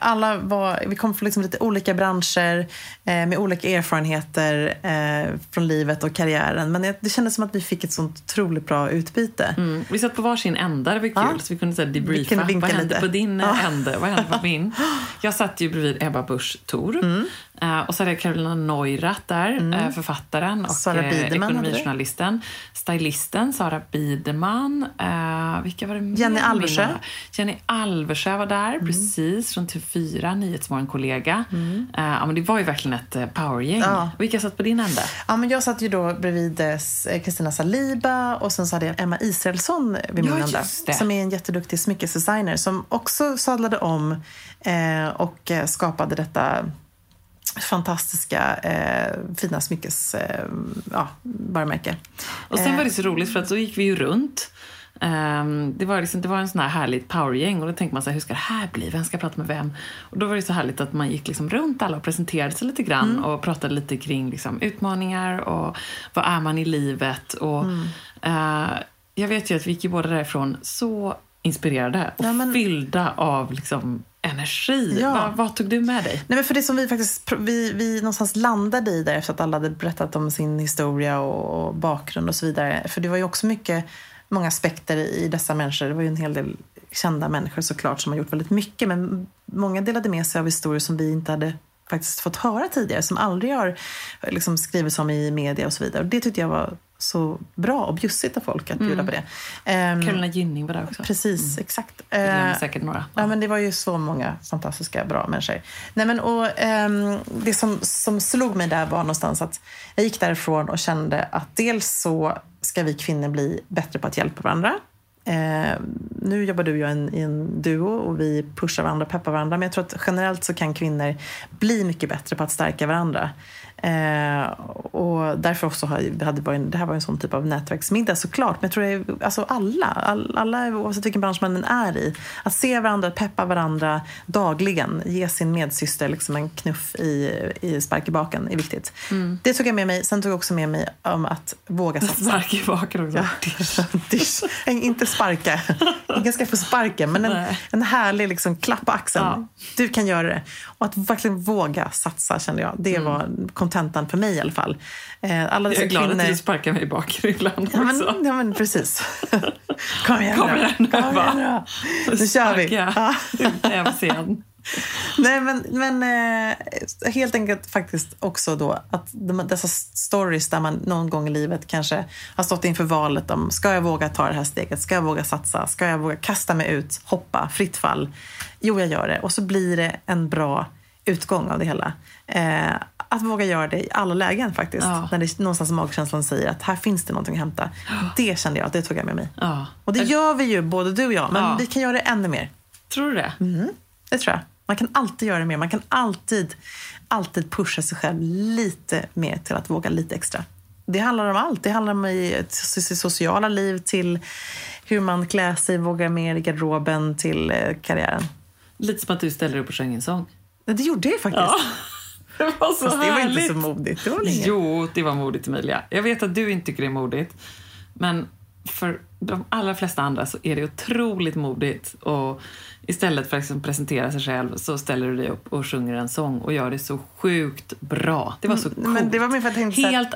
alla var, vi kom från liksom lite olika branscher eh, med olika erfarenheter eh, från livet och karriären. Men det, kändes som att vi fick ett sånt otroligt bra utbyte. Mm. Vi satt på varsin ända, det var kul. Ja. Så vi kunde så här, debriefa. Vad hände lite. på din ja. ände? Vad hände på min? Jag satt ju bredvid Ebba Busch Thor. Mm. Eh, och så hade jag Carolina Neurath där, eh, författaren och Sara eh, du. ekonomijournalisten. Stylisten Sara Biderman. Eh, vilka var det mer? Jenny Alversjö. Mina? Jenny Alversjö var där, precis. Från TV4, Nyhetsmorgon-kollega. Eh, ja, men det var ju verkligen ett powergäng. Ja. Vilka satt på din ände? Ja, men jag satt ju då bredvid Kristina Saliba och sen så hade jag Emma Israelsson vid min Ja, ända. det. Som är en jätteduktig smyckesdesigner som också sadlade om och skapade detta fantastiska eh, fina smyckes eh, ja, varumärke. Och sen var det så roligt för att så gick vi ju runt. Ehm, det, var liksom, det var en sån här härligt powergäng och då tänkte man så här, hur ska det här bli? Vem ska prata med vem? Och då var det så härligt att man gick liksom runt alla och presenterade sig lite grann och pratade lite kring liksom, utmaningar och vad är man i livet? Och, eh, jag vet ju att vi gick ju båda därifrån så inspirerade och Ja, men- fyllda av liksom, energi. Ja. Vad, vad tog du med dig? Nej, men för det som vi faktiskt vi, vi någonstans landade i där efter att alla hade berättat om sin historia och, bakgrund och så vidare. För det var ju också mycket, många aspekter i dessa människor. Det var ju en hel del kända människor såklart som har gjort väldigt mycket. Men många delade med sig av historier som vi inte hade faktiskt fått höra tidigare. Som aldrig har liksom, skrivits om i media och så vidare. Och det tyckte jag var så bra och bjussigt av folk att bjuda på det. Ehm, Carolina Gynning var där också. Precis, exakt. Jag glömmer Eh, säkert några. Ja, men det var ju så många fantastiska, bra människor. Nej, men, och, ehm, det som, som slog mig där var någonstans att jag gick därifrån och kände att dels så ska vi kvinnor bli bättre på att hjälpa varandra. Eh, nu jobbar du och jag i en, i en duo och vi pushar varandra och peppar varandra. Men jag tror att generellt så kan kvinnor bli mycket bättre på att stärka varandra. Eh, och därför också har, hade bara en, det här var en sån typ av nätverksmiddag såklart. Men jag tror det är, alltså alla, all, alla oavsett vilken bransch man än är i. Att se varandra, peppa varandra dagligen. Ge sin medsyster liksom en knuff i, i spark i baken är viktigt. Det tog jag med mig. Sen tog jag också med mig om att våga satsa. Spark i baken också. Dish. Inte sparka. Ingen ska få sparken, men en, Nej. en härlig liksom, klapp på axeln. Ja. Du kan göra det. Och att verkligen våga satsa, kände jag. Det var kontentan för mig i alla fall. Eh, Alla Jag dessa är glad kvinnor... att du sparkar mig i baken ibland Ja men, också. ja, men precis. Kom igen Kom igen nu, Kom igen va? nu. Nu kör vi. Ja. ut över scen. Nej, men, men eh, helt enkelt faktiskt också då att de, dessa stories där man någon gång i livet kanske har stått inför valet om ska jag våga ta det här steget, ska jag våga satsa, ska jag våga kasta mig ut, hoppa, fritt fall. Jo, jag gör det. Och så blir det en bra utgång av det hela. Eh, att våga göra det i alla lägen faktiskt. Ja. När det någonstans magkänslan säger att här finns det någonting att hämta. Det kände jag att det tog jag med mig. Ja. Och det gör vi ju, både du och jag. Men Ja. vi kan göra det ännu mer. Tror du det? Det tror jag. Man kan alltid göra mer. Man kan alltid, alltid pusha sig själv lite mer till att våga lite extra. Det handlar om allt. Det handlar om i sitt sociala liv till hur man klär sig, vågar mer i garderoben till eh, karriären. Lite som att du ställer upp och sjöng en sång. Det gjorde jag faktiskt. Det var så Fast det var inte så modigt. Det var väl inget. Jo, det var modigt Emilia. Jag vet att du inte tycker det är modigt. Men för de allra flesta andra så är det otroligt modigt. Och istället för att liksom presentera sig själv så ställer du dig upp och sjunger en sång och gör det så sjukt bra. Det var så coolt. Mm, Men det var mer för att helt,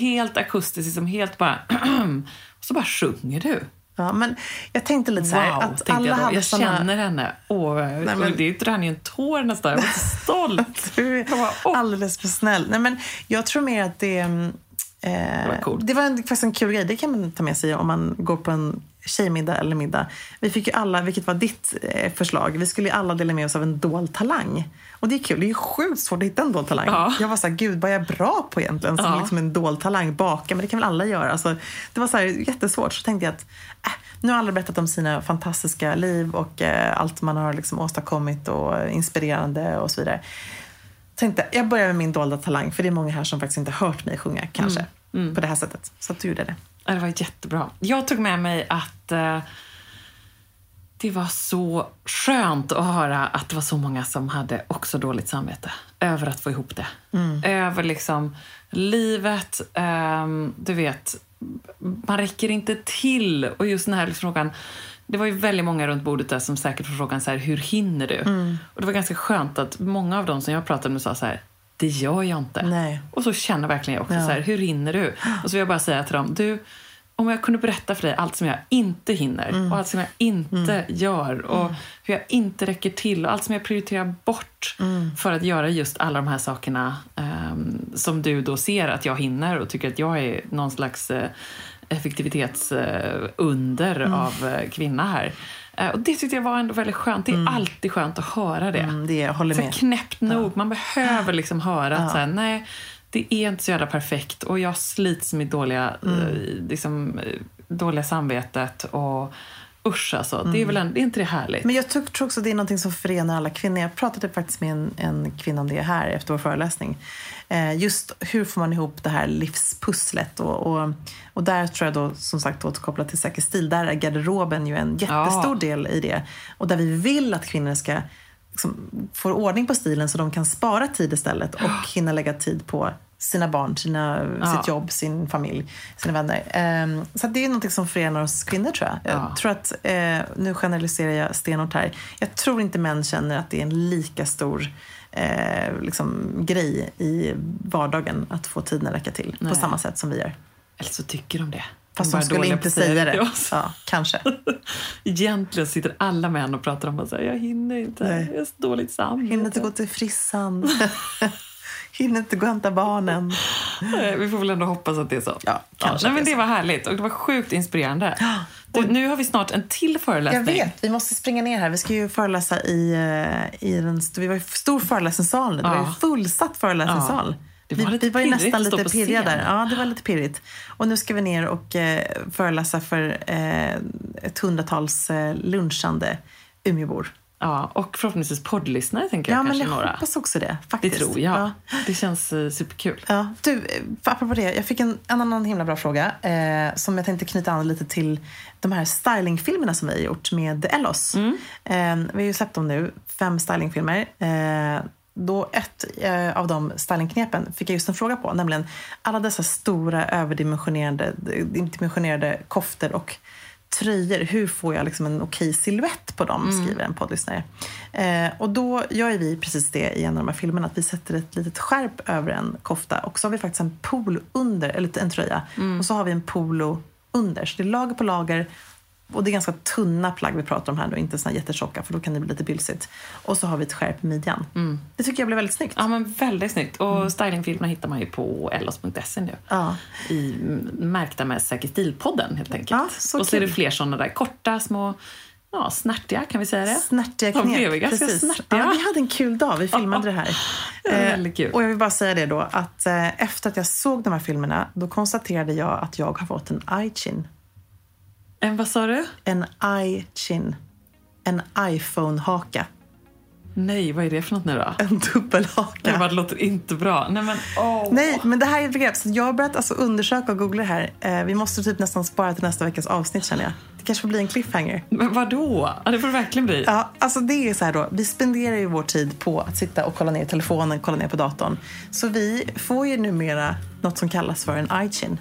helt akustiskt, liksom helt bara... och så bara sjunger du. Ja, men jag tänkte lite så här, Wow, att alla jag då. hade Jag såna... känner henne. Åh, men- och det rann ju en tår nästan. Jag var så stolt. Du är alldeles för snäll. Nej, men jag tror mer att det... Eh, var coolt. det var en, faktiskt en kul grej. Det kan man ta med sig om man går på en tjejmiddag eller middag. Vi fick ju alla, vilket var ditt eh, förslag, vi skulle ju alla dela med oss av en dold talang. Och det är kul, det är ju sjukt svårt att hitta en dold talang. Ja. Jag var så här, gud vad är jag bra på egentligen? Som Ja. liksom en dold talang, baka, men det kan väl alla göra. Alltså, det var så här, jättesvårt. Så tänkte jag att äh, nu har alla berättat om sina fantastiska liv och eh, allt man har liksom åstadkommit och inspirerande och så vidare. Tänkte, jag börjar med min dolda talang, för det är många här som faktiskt inte hört mig sjunga kanske på det här sättet. Så att du gjorde det. Det var jättebra. Jag tog med mig att eh, det var så skönt att höra att det var så många som hade också dåligt samvete över att få ihop det. Över liksom livet, ehm, du vet, man räcker inte till. Och just den här frågan, det var ju väldigt många runt bordet där som säkert får frågan så här, hur hinner du? Och det var ganska skönt att många av dem som jag pratade med sa så här, det gör jag inte. Nej. Och så känner verkligen jag också Ja. så här, hur hinner du? Och så vill jag bara säga till dem, du, om jag kunde berätta för dig allt som jag inte hinner Mm. och allt som jag inte gör och hur jag inte räcker till och allt som jag prioriterar bort Mm. för att göra just alla de här sakerna ehm, som du då ser att jag hinner och tycker att jag är någon slags uh, effektivitetsunder Mm. av eh, kvinna här. Eh, och det tyckte jag var ändå väldigt skönt. Det är alltid skönt att höra det. Mm, det jag håller med. knäppt nog. Man behöver liksom höra att så här, nej, det är inte så jävla perfekt och jag slits med dåliga, Mm. eh, liksom, eh, dåliga samvetet och usch alltså. Det Mm. är väl en, det är inte det härligt? Men jag tror också att det är något som förenar alla kvinnor. Jag pratade faktiskt med en, en kvinna om det här efter vår föreläsning. Eh, just hur får man ihop det här livspusslet? Och, och, och där tror jag då, som sagt återkopplat till Säker stil, där är garderoben ju en jättestor Ja. del i det. Och där vi vill att kvinnor ska liksom, få ordning på stilen så de kan spara tid istället och hinna lägga tid på sina barn, sina, Ja. sitt jobb, sin familj, sina vänner. Ehm, så det är något som förenar oss kvinnor tror jag. Jag Ja. tror att, eh, nu generaliserar jag stenhårt här, jag tror inte män känner att det är en lika stor eh, liksom, grej i vardagen att få tiden att räcka till Nej. på samma sätt som vi gör. Eller så tycker de det. Fast bara de skulle inte säga det. Ja, kanske. Egentligen sitter alla män och pratar om att jag hinner inte, Nej. jag har så dåligt samvete. Hinner inte gå till frissan. Hinner inte gå och hämta barnen. Nej, Vi får väl ändå hoppas att det är så. Ja, kanske Nej, men det det är var härligt och det var sjukt inspirerande. Du, nu har vi snart en till Jag föreläsning. vet, vi måste springa ner här. Vi ska ju föreläsa i, eh, i st- vi var i stor föreläsningssal nu. Det var ju Ja. fullsatt föreläsningssal. Ja. Det var vi, var ju nästan lite pirriga där. Ja, det var lite pirrigt. Och nu ska vi ner och eh, föreläsa för eh, ett hundratals eh, lunchande Umeåbor. Ja, och förhoppningsvis poddlyssnare tänker Ja, jag men kanske jag några. hoppas också det. Det Faktiskt. tror jag. Ja. Det känns eh, superkul. Ja, du, eh, apropå det. Jag fick en, en annan himla bra fråga eh, som jag tänkte knyta an lite till de här stylingfilmerna som vi har gjort med Ellos. Mm. Eh, vi har ju släppt dem nu, fem stylingfilmer. Eh, då ett eh, av de stylingknepen fick jag just en fråga på, nämligen alla dessa stora överdimensionerade dimensionerade koftor och tröjor. Hur får jag liksom en okej silhuett på dem? Skriver en poddlyssnare. Eh, och då gör vi precis det i en av de här filmerna. Att vi sätter ett litet skärp över en kofta och så har vi faktiskt en polo under, eller en tröja. Och så har vi en polo under. Så det är lager på lager. Och det är ganska tunna plagg vi pratar om här nu, inte såna jättetjocka för då kan det bli lite bylsigt. Och så har vi ett skärp i midjan. Det tycker jag blev väldigt snyggt. Ja, men väldigt snyggt. Och stylingfilmerna hittar man ju på ellos.se nu. Ja. I, märkta med Säker stil-podden helt enkelt. Ja, så och så är det kul. fler sådana där korta, små, ja, snärtiga kan vi säga det? Snärtiga De knep. blev ju ganska Precis. snärtiga. Ja, vi hade en kul dag. Vi filmade det här. Eh, väldigt kul. Och jag vill bara säga det då att eh, efter att jag såg de här filmerna då konstaterade jag att jag har fått en eye-chin. En, vad sa du? En eye-chin. En iPhone-haka. Nej, vad är det för något nu då? En dubbelhaka. Det bara låter inte bra. Nej, men åh. Nej, men det här är ett begrepp. Så jag har börjat alltså undersöka och googla det här. Eh, vi måste typ nästan spara till nästa veckas avsnitt känner jag. Det kanske får bli en cliffhanger. Men vadå? Ja, det får det verkligen bli. Ja, alltså det är så här då. Vi spenderar ju vår tid på att sitta och kolla ner telefonen, kolla ner på datorn. Så vi får ju numera något som kallas för en eye-chin.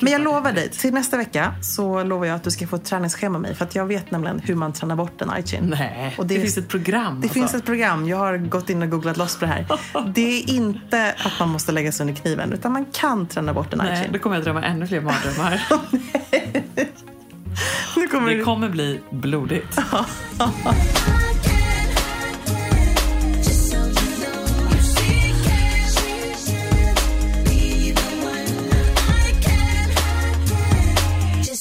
Men jag lovar dig, till nästa vecka så lovar jag att du ska få ett träningsschema med mig. För att jag vet nämligen hur man tränar bort en eye-chin. Nej, Och det, finns ett program. Det alltså. finns ett program. Jag har gått in och googlat loss på det här. Det är inte att man måste lägga sig under kniven, utan man kan träna bort en Nej, eye-chin. då kommer jag drömma ännu fler mardrömmar. Nu kommer Det det kommer bli blodigt.